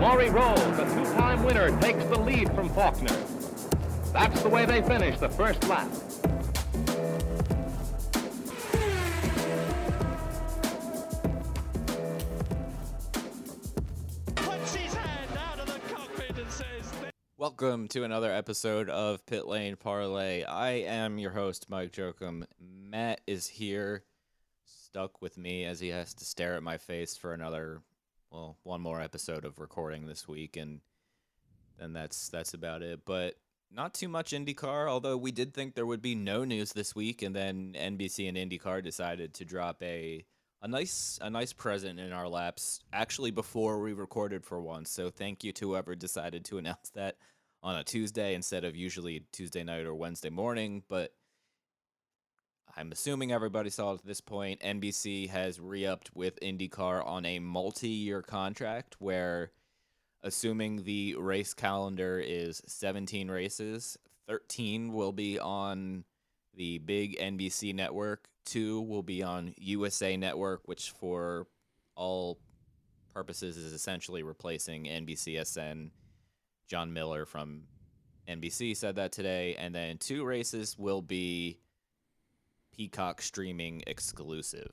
Laurie Rolls, the two-time winner, takes the lead from Faulkner. That's the way they finish the first lap. Puts his hand out of the cockpit and says, Welcome to another episode of Pit Lane Parlay. I am your host, Mike Jokum. Matt is here, stuck with me as he has to stare at my face for another, well, one more episode of recording this week, and then that's that's about it. But not too much IndyCar, although we did think there would be no news this week, and then NBC and IndyCar decided to drop a a nice a nice present in our laps actually before we recorded for once. So thank you to whoever decided to announce that on a Tuesday instead of usually Tuesday night or Wednesday morning, but I'm assuming everybody saw at this point NBC has re-upped with IndyCar on a multi-year contract where assuming the race calendar is 17 races, 13 will be on the big NBC network, 2 will be on USA network, which for all purposes is essentially replacing NBCSN. Jon Miller from NBC said that today, and then two races will be Peacock streaming exclusive.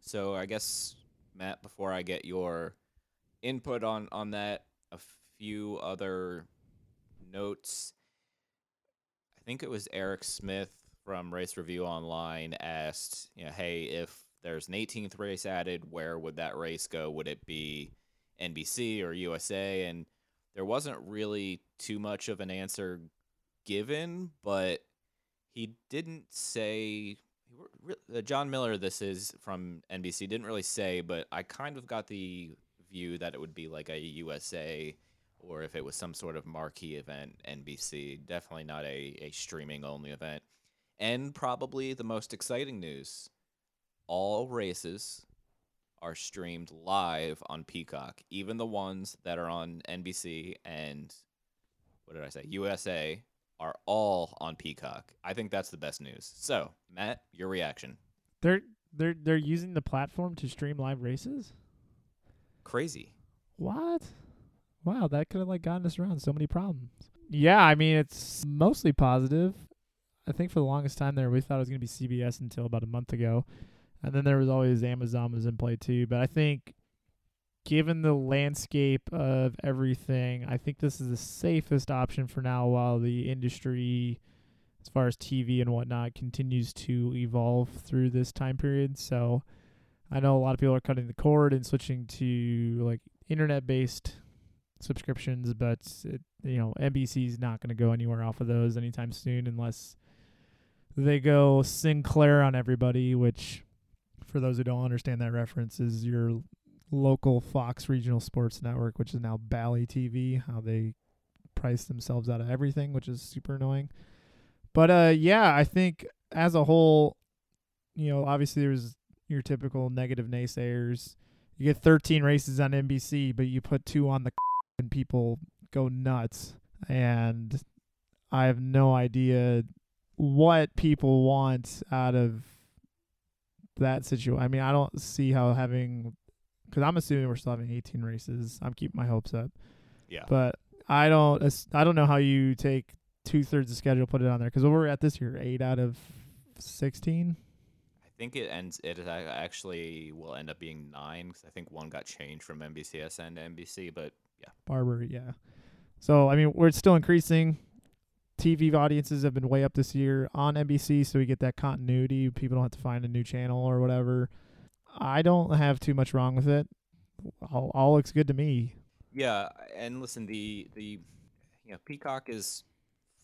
So I guess Matt, before I get your input on on that, a few other notes. I think it was Eric Smith from Race Review Online asked, you know, hey, if there's an 18th race added, where would that race go? Would it be NBC or USA? And there wasn't really too much of an answer given, but he didn't say. uh, Jon Miller, this is from NBC, didn't really say, but I kind of got the view that it would be like a USA or if it was some sort of marquee event, NBC. Definitely not a, a streaming only event. And probably the most exciting news all races are streamed live on Peacock, even the ones that are on NBC and what did I say? USA are all on Peacock. I think that's the best news. So, Matt, your reaction. They're they're they're using the platform to stream live races. Crazy. What? Wow, that could have like gotten us around so many problems. Yeah, I mean it's mostly positive. I think for the longest time there, we thought it was going to be CBS until about a month ago, and then there was always Amazon was in play too. But I think, given the landscape of everything, I think this is the safest option for now while the industry, as far as TV and whatnot, continues to evolve through this time period. So. I know a lot of people are cutting the cord and switching to like internet-based subscriptions, but it, you know NBC's not going to go anywhere off of those anytime soon unless they go Sinclair on everybody. Which, for those who don't understand that reference, is your local Fox Regional Sports Network, which is now Bally TV. How they price themselves out of everything, which is super annoying. But uh, yeah, I think as a whole, you know, obviously there's your typical negative naysayers. You get 13 races on NBC, but you put two on the and people go nuts. And I have no idea what people want out of that situation. I mean, I don't see how having, because I'm assuming we're still having 18 races. I'm keeping my hopes up, Yeah. but I don't. I don't know how you take two thirds of schedule, put it on there. Because what we're at this year, eight out of 16. I think it ends. It actually will end up being nine because I think one got changed from NBCSN to NBC. But yeah, Barber, yeah. So I mean, we're still increasing. TV audiences have been way up this year on NBC, so we get that continuity. People don't have to find a new channel or whatever. I don't have too much wrong with it. all all looks good to me. Yeah, and listen, the the you know Peacock is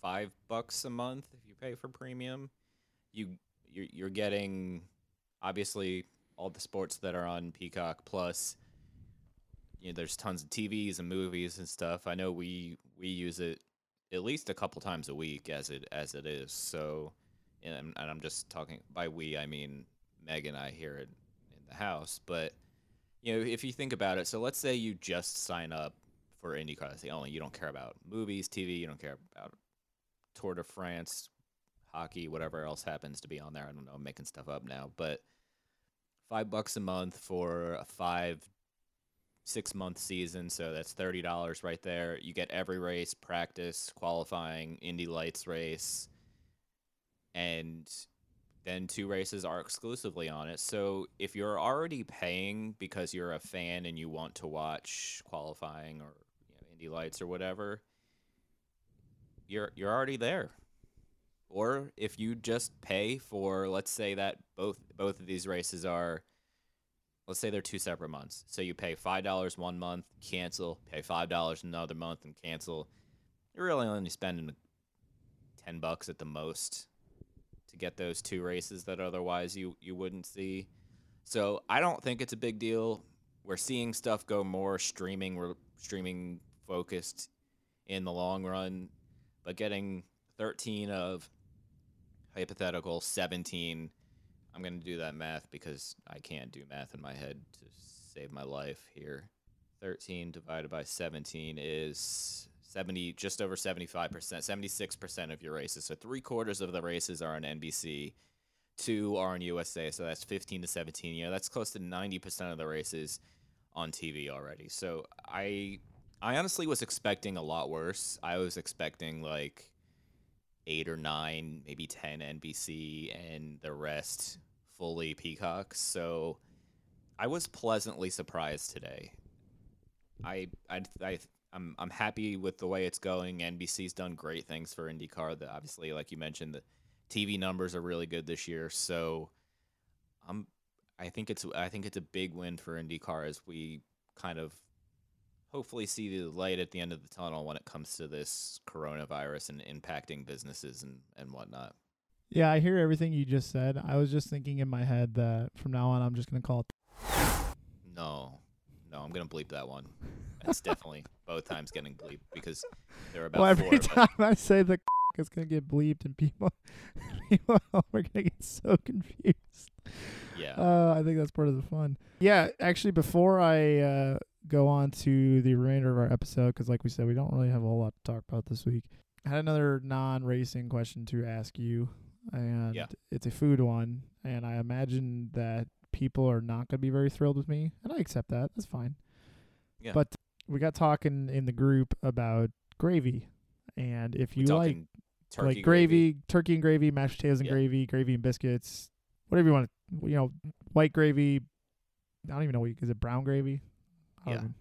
five bucks a month if you pay for premium. You you're, you're getting obviously all the sports that are on Peacock plus you know there's tons of TVs and movies and stuff. I know we we use it at least a couple times a week as it as it is. So and, and I'm just talking by we I mean Meg and I here in the house, but you know, if you think about it, so let's say you just sign up for IndyCar. That's the only you don't care about movies, TV, you don't care about Tour de France, hockey, whatever else happens to be on there. I don't know, I'm making stuff up now, but five bucks a month for a five, six month season. So that's thirty dollars right there. You get every race, practice, qualifying, Indy Lights race, and then two races are exclusively on it. So if you're already paying because you're a fan and you want to watch qualifying or you know, Indy Lights or whatever, you're you're already there. Or if you just pay for, let's say that both both of these races are, let's say they're two separate months. So you pay five dollars one month, cancel, pay five dollars another month, and cancel. You're really only spending ten bucks at the most get those two races that otherwise you you wouldn't see. So I don't think it's a big deal. We're seeing stuff go more streaming, we're streaming focused in the long run, but getting 13 of hypothetical 17 I'm going to do that math because I can't do math in my head to save my life here. 13 divided by 17 is 70 just over 75% 76% of your races. So three quarters of the races are on nbc two are on usa so that's 15 to 17 you know that's close to 90% of the races on tv already. So i i honestly was expecting a lot worse. I was expecting like eight or nine maybe 10 nbc and the rest fully peacock. So i was pleasantly surprised today. I, I, I I'm I'm happy with the way it's going. NBC's done great things for IndyCar. The, obviously, like you mentioned, the TV numbers are really good this year. So, I'm I think it's I think it's a big win for IndyCar as we kind of hopefully see the light at the end of the tunnel when it comes to this coronavirus and impacting businesses and and whatnot. Yeah, I hear everything you just said. I was just thinking in my head that from now on I'm just gonna call it. No, no, I'm gonna bleep that one. That's definitely both times getting bleeped because there are about Well, four. every but- time I say the it's gonna get bleeped and people, people are gonna get so confused. yeah. Uh, I think that's part of the fun. Yeah, actually, before I uh, go on to the remainder of our episode, because like we said, we don't really have a whole lot to talk about this week. I had another non-racing question to ask you, and Yeah. it's a food one, and I imagine that people are not going to be very thrilled with me, and I accept that. That's fine. Yeah. But we got talking in the group about gravy, and if you like turkey like gravy, turkey and gravy, mashed potatoes and Yeah. gravy, gravy and biscuits, whatever you want. to You know, white gravy. I don't even know what you, is it brown gravy. I Yeah. even-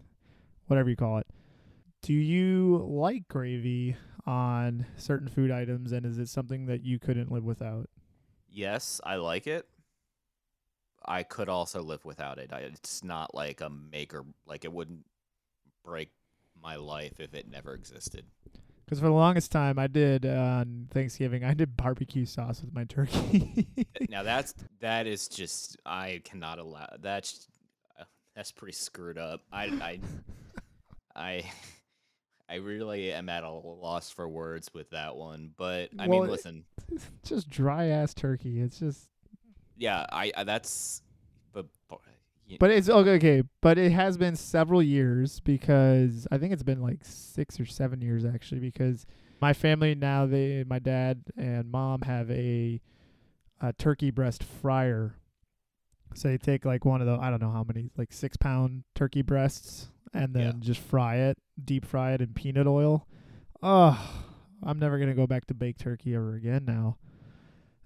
whatever you call it. Do you like gravy on certain food items, and is it something that you couldn't live without? Yes, I like it. I could also live without it. I, it's not like a maker like it wouldn't break my life if it never existed. Because for the longest time, I did uh, on Thanksgiving, I did barbecue sauce with my turkey. now that's that is just I cannot allow that's uh, that's pretty screwed up. I I I I really am at a loss for words with that one. But I Well, mean, listen, just dry ass turkey. It's just yeah, I, I that's but, but y- But it's okay, okay. But it has been several years because I think it's been like six or seven years actually. Because my family now, they, my dad and mom have a, a turkey breast fryer. So they take like one of the I don't know how many like six pound turkey breasts and then Yeah. just fry it, deep fry it in peanut oil. Oh, I'm never gonna go back to baked turkey ever again now.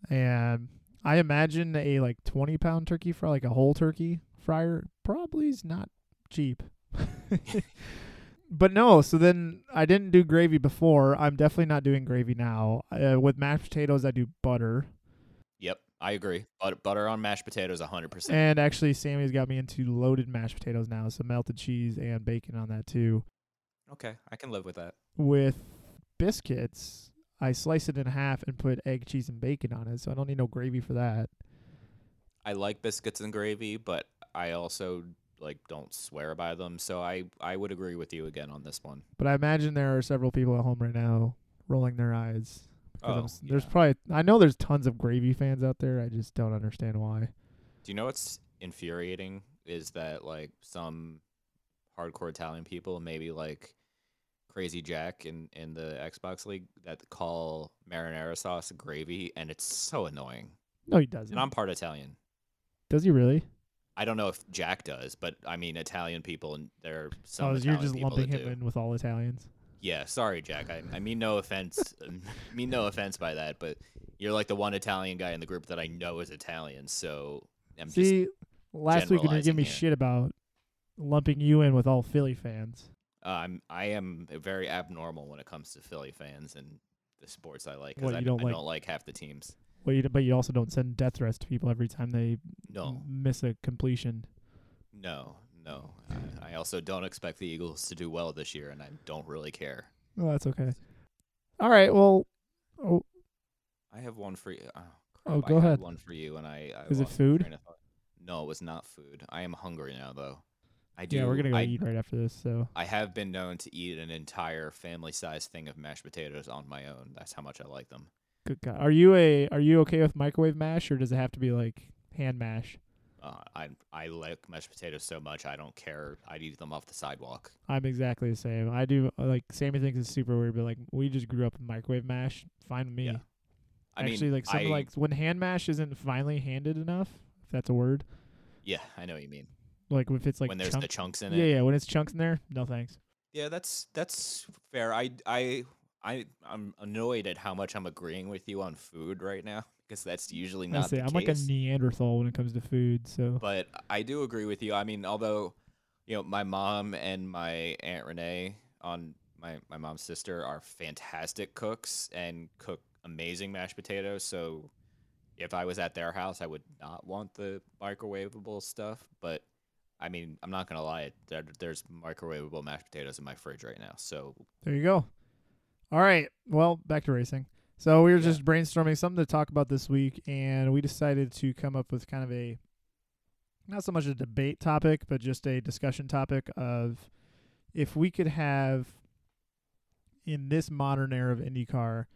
And I imagine a like 20 pound turkey fry, like a whole turkey fryer, probably is not cheap. but no, so then I didn't do gravy before. I'm definitely not doing gravy now. Uh, with mashed potatoes, I do butter. yep. I agree. But butter on mashed potatoes, hundred percent. And actually, Sammy's got me into loaded mashed potatoes now, so melted cheese and bacon on that too. Okay, I can live with that. With biscuits, I slice it in half and put egg, cheese, and bacon on it, so I don't need no gravy for that. I like biscuits and gravy, but I also like don't swear by them. So I I would agree with you again on this one. But I imagine there are several people at home right now rolling their eyes. Oh, s- there's yeah. probably I know there's tons of gravy fans out there. I just don't understand why. Do you know what's infuriating is that like some hardcore Italian people, maybe like Crazy Jack in in the Xbox League, that call marinara sauce gravy, and it's so annoying. No, he doesn't. And I'm part Italian. Does he really? I don't know if Jack does, but I mean Italian people, and there are some. oh, you're just lumping him do. in with all Italians. Yeah, sorry, Jack. I, I mean no offense. um, mean no offense by that, but you're like the one Italian guy in the group that I know is Italian. So I'm just See, last week when you were giving me here. shit about lumping you in with all Philly fans. Uh, I'm I am very abnormal when it comes to Philly fans and the sports I like. 'cause What, I, you don't I like- don't like half the teams. Well, you, but you also don't send death threats to people every time they No, miss a completion. no, no. I, I also don't expect the Eagles to do well this year, and I don't really care. Oh, that's okay. All right. Well, oh, I have one for you. Oh, Oh, go I had ahead. One for you, and I. I Is it lost my food? train of thought. No, it was not food. I am hungry now, though. I do. yeah, we're gonna go I, eat right after this. So I have been known to eat an entire family-sized thing of mashed potatoes on my own. That's how much I like them. good God, are you a are you okay with microwave mash or does it have to be like hand mash? Uh, I I like mashed potatoes so much I don't care. I'd eat them off the sidewalk. I'm exactly the same. I do uh, like Sammy thinks it's super weird, but like we just grew up with microwave mash. Fine with me. Yeah. I Actually, mean, like some I, like when hand mash isn't finely handed enough, if that's a word. yeah, I know what you mean. Like if it's like when there's chunk- the chunks in it. yeah, yeah. when it's chunks in there, no thanks. Yeah, that's that's fair. I I I I'm annoyed at how much I'm agreeing with you on food right now because that's usually not say the I'm like a. Neanderthal when it comes to food. So but I do agree with you. I mean, although you know, my mom and my aunt Renee on my my mom's sister are fantastic cooks and cook amazing mashed potatoes. So if I was at their house, I would not want the microwavable stuff. But I mean, I'm not gonna lie, there, there's microwavable mashed potatoes in my fridge right now. So There you go. All right. Well, back to racing. So we were Yeah. just brainstorming something to talk about this week, and we decided to come up with kind of a not so much a debate topic, but just a discussion topic of if we could have in this modern era of IndyCar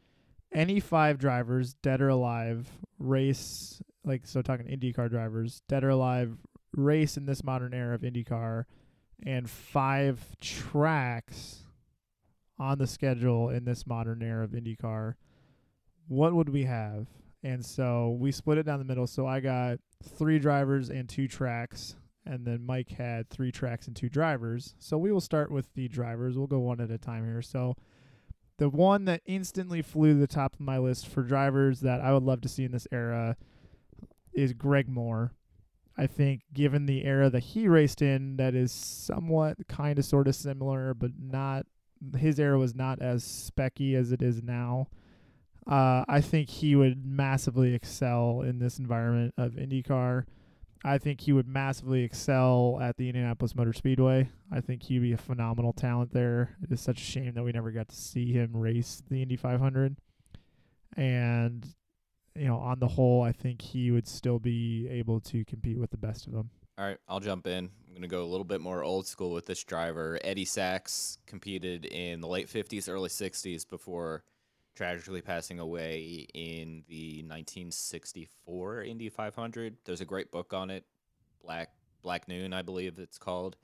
any five drivers, dead or alive, race like so talking IndyCar drivers, dead or alive, race in this modern era of IndyCar, and five tracks on the schedule in this modern era of IndyCar, what would we have? And so we split it down the middle. So I got three drivers and two tracks, and then Mike had three tracks and two drivers. So we will start with the drivers. We'll go one at a time here. So the one that instantly flew to the top of my list for drivers that I would love to see in this era is Greg Moore. I think given the era that he raced in, that is somewhat kind of sort of similar, but not his era was not as specky as it is now. Uh, I think he would massively excel in this environment of IndyCar. I think he would massively excel at the Indianapolis Motor Speedway. I think he'd be a phenomenal talent there. It is such a shame that we never got to see him race the Indy 500. And you know, on the whole, I think he would still be able to compete with the best of them. All right, I'll jump in. I'm going to go a little bit more old school with this driver. Eddie Sachs competed in the late 50s, early 60s before tragically passing away in the 1964 Indy 500. There's a great book on it, Black Black Noon, I believe it's called.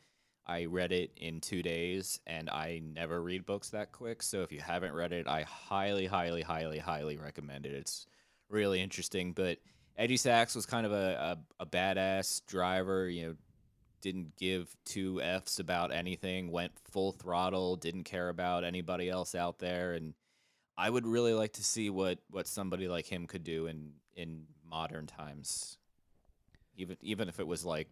I read it in two days, and I never read books that quick. So if you haven't read it, I highly, highly, highly, highly recommend it. It's really interesting. But Eddie Sachs was kind of a, a, a badass driver, you know, didn't give two F's about anything, went full throttle, didn't care about anybody else out there. And I would really like to see what, what somebody like him could do in, in modern times. Even even if it was like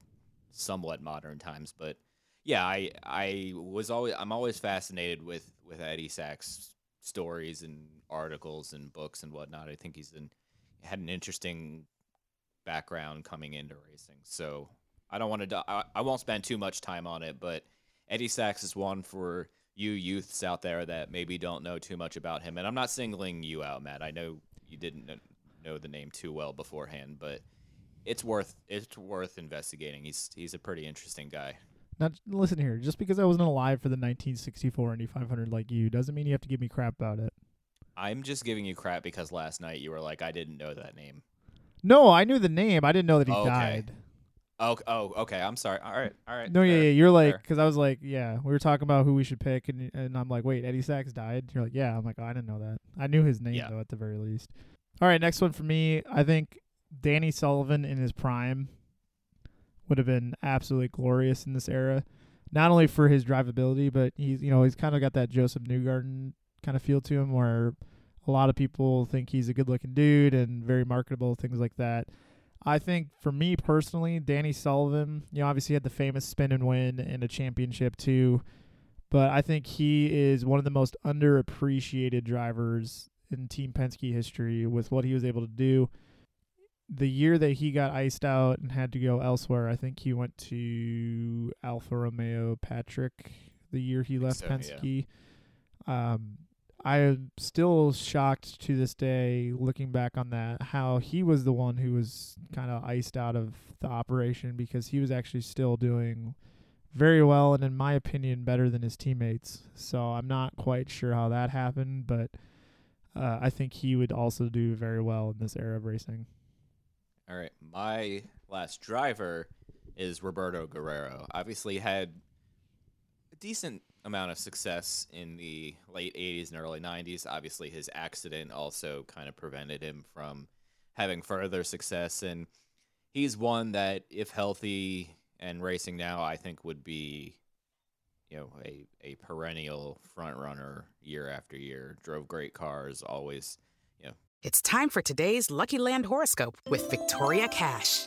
somewhat modern times. But yeah, I I was always I'm always fascinated with, with Eddie Sachs stories and articles and books and whatnot. I think he's an had an interesting background coming into racing. So I don't want to. I, I won't spend too much time on it, but Eddie Sachs is one for you youths out there that maybe don't know too much about him. And I'm not singling you out, Matt. I know you didn't know the name too well beforehand, but it's worth it's worth investigating. He's he's a pretty interesting guy. Now, listen here. Just because I wasn't alive for the 1964 Indy 500 like you doesn't mean you have to give me crap about it. I'm just giving you crap because last night you were like, I didn't know that name. No, I knew the name. I didn't know that he okay. died. Oh, oh, okay. I'm sorry. All right, all right. No, yeah, fair, yeah. You're like, fair. because I was like, yeah, we were talking about who we should pick, and and I'm like, wait, Eddie Sachs died. You're like, yeah. I'm like, oh, I didn't know that. I knew his name Yeah. though, at the very least. All right, next one for me. I think Danny Sullivan in his prime would have been absolutely glorious in this era. Not only for his drivability, but he's you know he's kind of got that Josef Newgarden kind of feel to him, where a lot of people think he's a good-looking dude and very marketable, things like that. I think for me personally, Danny Sullivan, you know, obviously had the famous spin and win and a championship too, but I think he is one of the most underappreciated drivers in Team Penske history with what he was able to do. The year that he got iced out and had to go elsewhere, I think he went to Alfa Romeo Patrick the year he left so, yeah. Penske. Um, I am still shocked to this day, looking back on that, how he was the one who was kind of iced out of the operation because he was actually still doing very well and, in my opinion, better than his teammates. So I'm not quite sure how that happened, but uh, I think he would also do very well in this era of racing. All right, my last driver is Roberto Guerrero. Obviously, had decent amount of success in the late 80s and early 90s. Obviously, his accident also kind of prevented him from having further success. And he's one that, if healthy and racing now, I think would be, you know, a, a perennial front runner year after year. Drove great cars, always, you know, It's time for today's Lucky Land horoscope with Victoria Cash.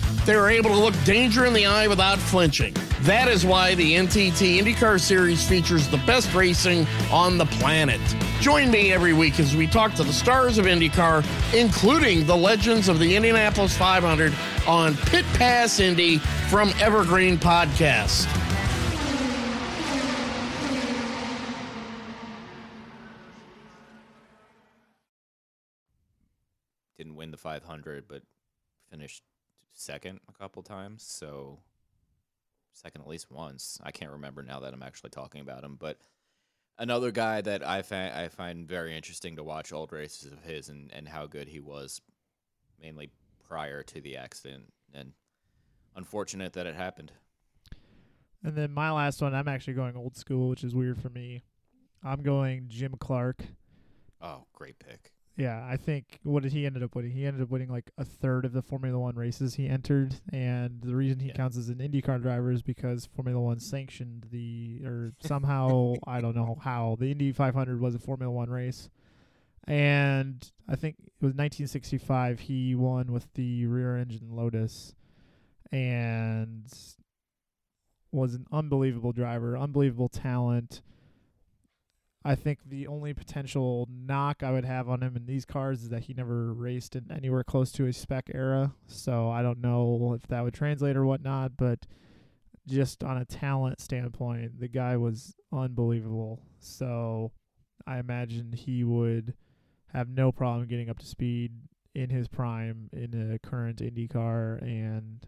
They are able to look danger in the eye without flinching. That is why the NTT IndyCar Series features the best racing on the planet. Join me every week as we talk to the stars of IndyCar, including the legends of the Indianapolis 500 on Pit Pass Indy from Evergreen Podcast. didn't win the 500, but finished second a couple times. So second at least once. I can't remember now that I'm actually talking about him, but another guy that I find I find very interesting to watch old races of his and and how good he was, mainly prior to the accident, and unfortunate that it happened. And then my last one, I'm actually going old school, which is weird for me. I'm going Jim Clark. Oh, great pick. Yeah, I think what did he ended up winning? He ended up winning like a third of the Formula One races he entered, and the reason he Yeah. counts as an IndyCar driver is because Formula One sanctioned the or somehow I don't know how the Indy 500 was a Formula One race, and I think it was 1965 he won with the rear engine Lotus, and was an unbelievable driver, unbelievable talent. I think the only potential knock I would have on him in these cars is that he never raced in anywhere close to a spec era. So I don't know if that would translate or whatnot, but just on a talent standpoint, the guy was unbelievable. So I imagine he would have no problem getting up to speed in his prime in a current Indy car and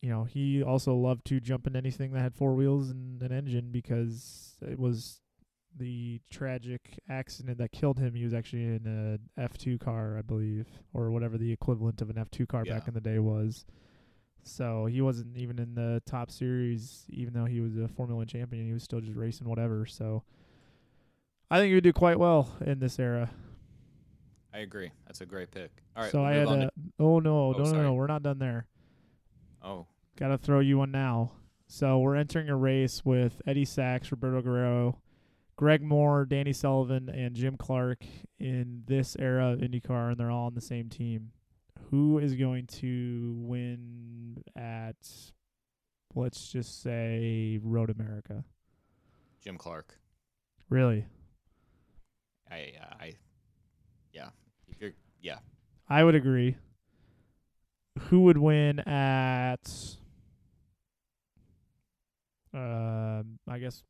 you know, he also loved to jump in anything that had four wheels and an engine because it was the tragic accident that killed him. He was actually in a F2 car, I believe, or whatever the equivalent of an F2 car back in the day was. So he wasn't even in the top series, even though he was a Formula One champion. He was still just racing whatever. So I think he would do quite well in this era. I agree. That's a great pick. All right. so I had a, to- oh no, Oh, no, no, no, we're not done there. oh, Got to throw you one now. So we're entering a race with Eddie Sachs, Roberto Guerrero, Greg Moore, Danny Sullivan, and Jim Clark in this era of IndyCar, and they're all on the same team. Who is going to win at, let's just say, Road America? Jim Clark. Really? I, uh, I, yeah. If you're, yeah. I would agree. Who would win at? Um, I guess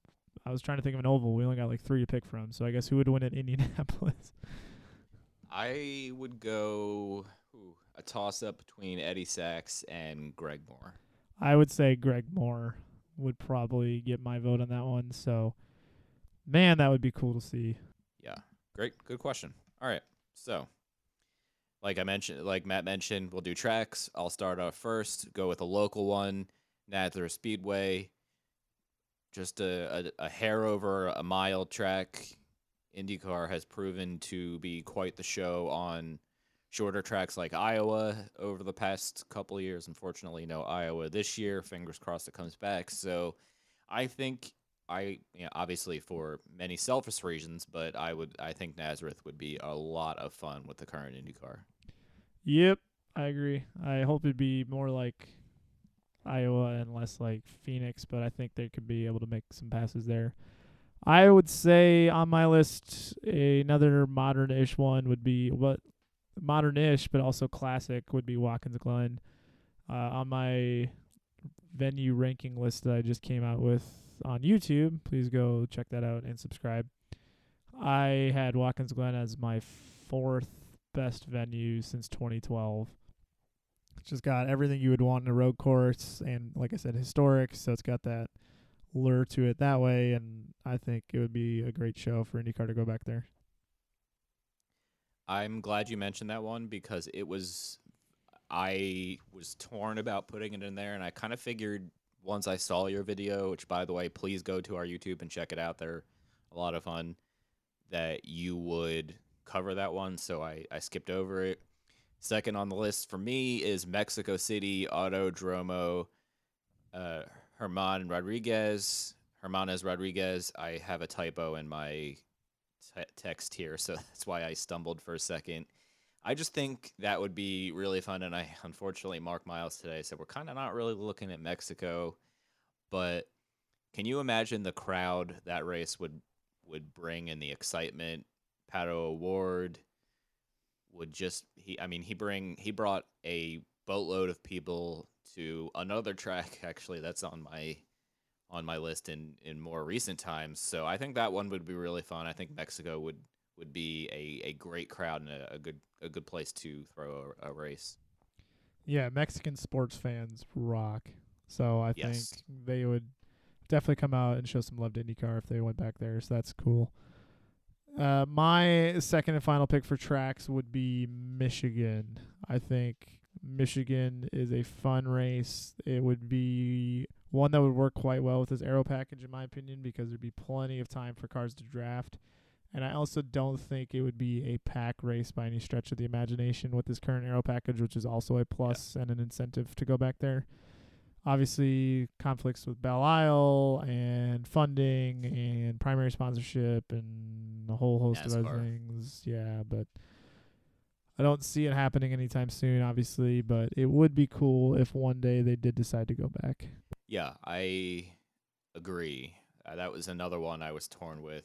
I was trying to think of an oval. We only got like three to pick from, so I guess who would win at Indianapolis? I would go ooh, a toss up between Eddie Sachs and Greg Moore. I would say Greg Moore would probably get my vote on that one. So, man, that would be cool to see. Yeah. Great. Good question. All right. So, like I mentioned, like Matt mentioned, we'll do tracks. I'll start off first, go with a local one, Nazareth Speedway. Just a, a, a hair over a mile track. IndyCar has proven to be quite the show on shorter tracks like Iowa over the past couple years. Unfortunately, no Iowa this year. Fingers crossed it comes back. So I think I you know, obviously for many selfish reasons, but I would I think Nazareth would be a lot of fun with the current IndyCar. Yep, I agree. I hope it'd be more like Iowa and less like Phoenix, but I think they could be able to make some passes there. I would say on my list another modern-ish one would be what modern-ish, but also classic would be Watkins Glen. Uh, on my venue ranking list that I just came out with on YouTube, please go check that out and subscribe. I had Watkins Glen as my fourth best venue since 2012. It's just got everything you would want in a road course, and like I said, historic. So it's got that lure to it that way, and I think it would be a great show for IndyCar to go back there. I'm glad you mentioned that one because it was I was torn about putting it in there and I kind of figured once I saw your video, which by the way, please go to our YouTube and check it out. They're a lot of fun that you would cover that one, so I, I skipped over it. Second on the list for me is Mexico City Autodromo uh, Herman Rodriguez. Hermanos Rodriguez. I have a typo in my te- text here, so that's why I stumbled for a second. I just think that would be really fun, and I unfortunately Mark Miles today said we're kind of not really looking at Mexico, but can you imagine the crowd that race would would bring and the excitement? Pato O'Ward would just he I mean he bring he brought a boatload of people to another track actually that's on my on my list in in more recent times. So I think that one would be really fun. I think Mexico would would be a, a great crowd and a, a good a good place to throw a, a race. Yeah, Mexican sports fans rock. So I Yes. think they would definitely come out and show some love to IndyCar if they went back there. So that's cool. Uh, my second and final pick for tracks would be Michigan. I think Michigan is a fun race. It would be one that would work quite well with this aero package, in my opinion, because there'd be plenty of time for cars to draft. And I also don't think it would be a pack race by any stretch of the imagination with this current aero package, which is also a plus and an incentive to go back there. Obviously, conflicts with Belle Isle and funding and primary sponsorship and a whole host of other things. Yeah, but I don't see it happening anytime soon, obviously, but it would be cool if one day they did decide to go back. Yeah, I agree. Uh, that was another one I was torn with.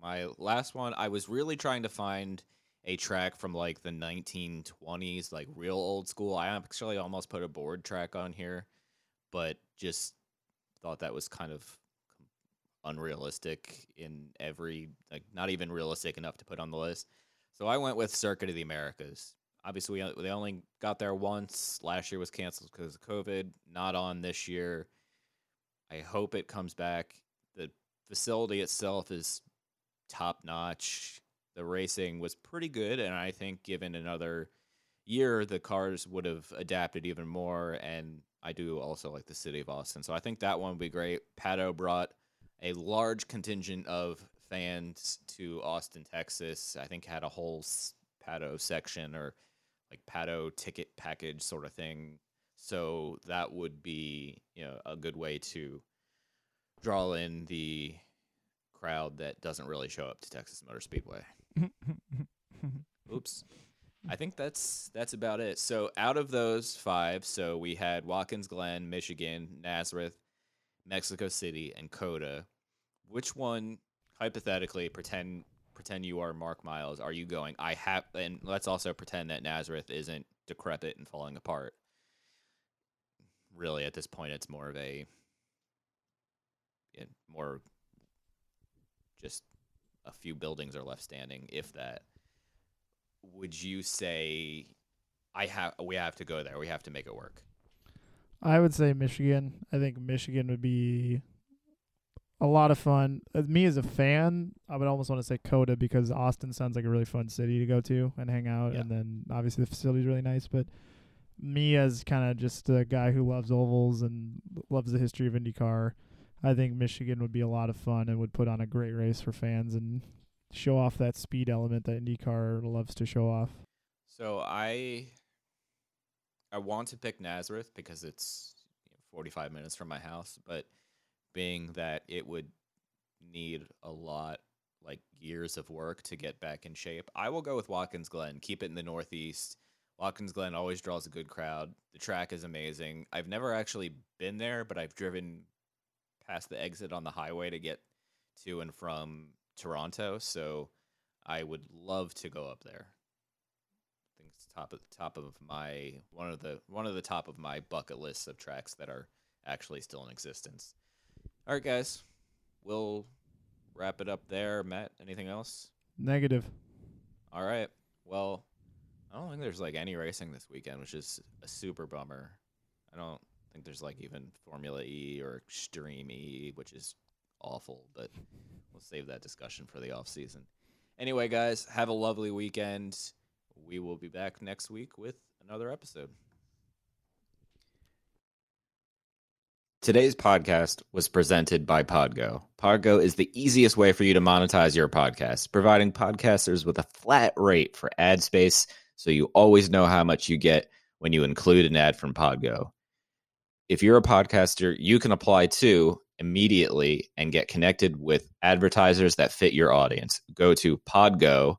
My last one, I was really trying to find a track from like the 1920s, like real old school. I actually almost put a board track on here, but just thought that was kind of unrealistic in every like not even realistic enough to put on the list. So I went with Circuit of the Americas. obviously we, they only got there once. Last year was canceled because of COVID. Not on this year. I hope it comes back. The facility itself is top notch. The racing was pretty good, and I think given another year, the cars would have adapted even more. And I do also like the city of Austin, so I think that one would be great. Pato brought a large contingent of fans to Austin, Texas. I think had a whole Pato section or like Pato ticket package sort of thing. So that would be you know a good way to draw in the crowd that doesn't really show up to Texas Motor Speedway. Oops. I think that's that's about it. So out of those five, so we had Watkins Glen, Michigan, Nazareth, Mexico City, and COTA. Which one, hypothetically, pretend pretend you are Mark Miles? Are you going? I have, and let's also pretend that Nazareth isn't decrepit and falling apart. Really, at this point, it's more of a more just a few buildings are left standing, if that. Would you say I have we have to go there? We have to make it work. I would say Michigan. I think Michigan would be a lot of fun. Uh, me as a fan, I would almost want to say COTA because Austin sounds like a really fun city to go to and hang out. Yeah. And then obviously the facility is really nice. But me as kind of just a guy who loves ovals and loves the history of IndyCar, I think Michigan would be a lot of fun and would put on a great race for fans and show off that speed element that IndyCar loves to show off. So I I want to pick Nazareth because it's you know, 45 minutes from my house, but being that it would need a lot like years of work to get back in shape, I will go with Watkins Glen. Keep it in the Northeast. Watkins Glen always draws a good crowd. The track is amazing. I've never actually been there, but I've driven past the exit on the highway to get to and from Toronto, so I would love to go up there. I think it's top of top of my one of the one of the top of my bucket lists of tracks that are actually still in existence. All right, guys, we'll wrap it up there. Matt, anything else? Negative. All right. Well, I don't think there's like any racing this weekend, which is a super bummer. I don't think there's like even Formula E or Extreme E, which is awful, but we'll save that discussion for the off season. Anyway, guys, have a lovely weekend. We will be back next week with another episode. Today's podcast was presented by Podgo. Podgo is the easiest way for you to monetize your podcast, providing podcasters with a flat rate for ad space so you always know how much you get when you include an ad from Podgo. If you're a podcaster, you can apply too immediately and get connected with advertisers that fit your audience. Go to podgo.co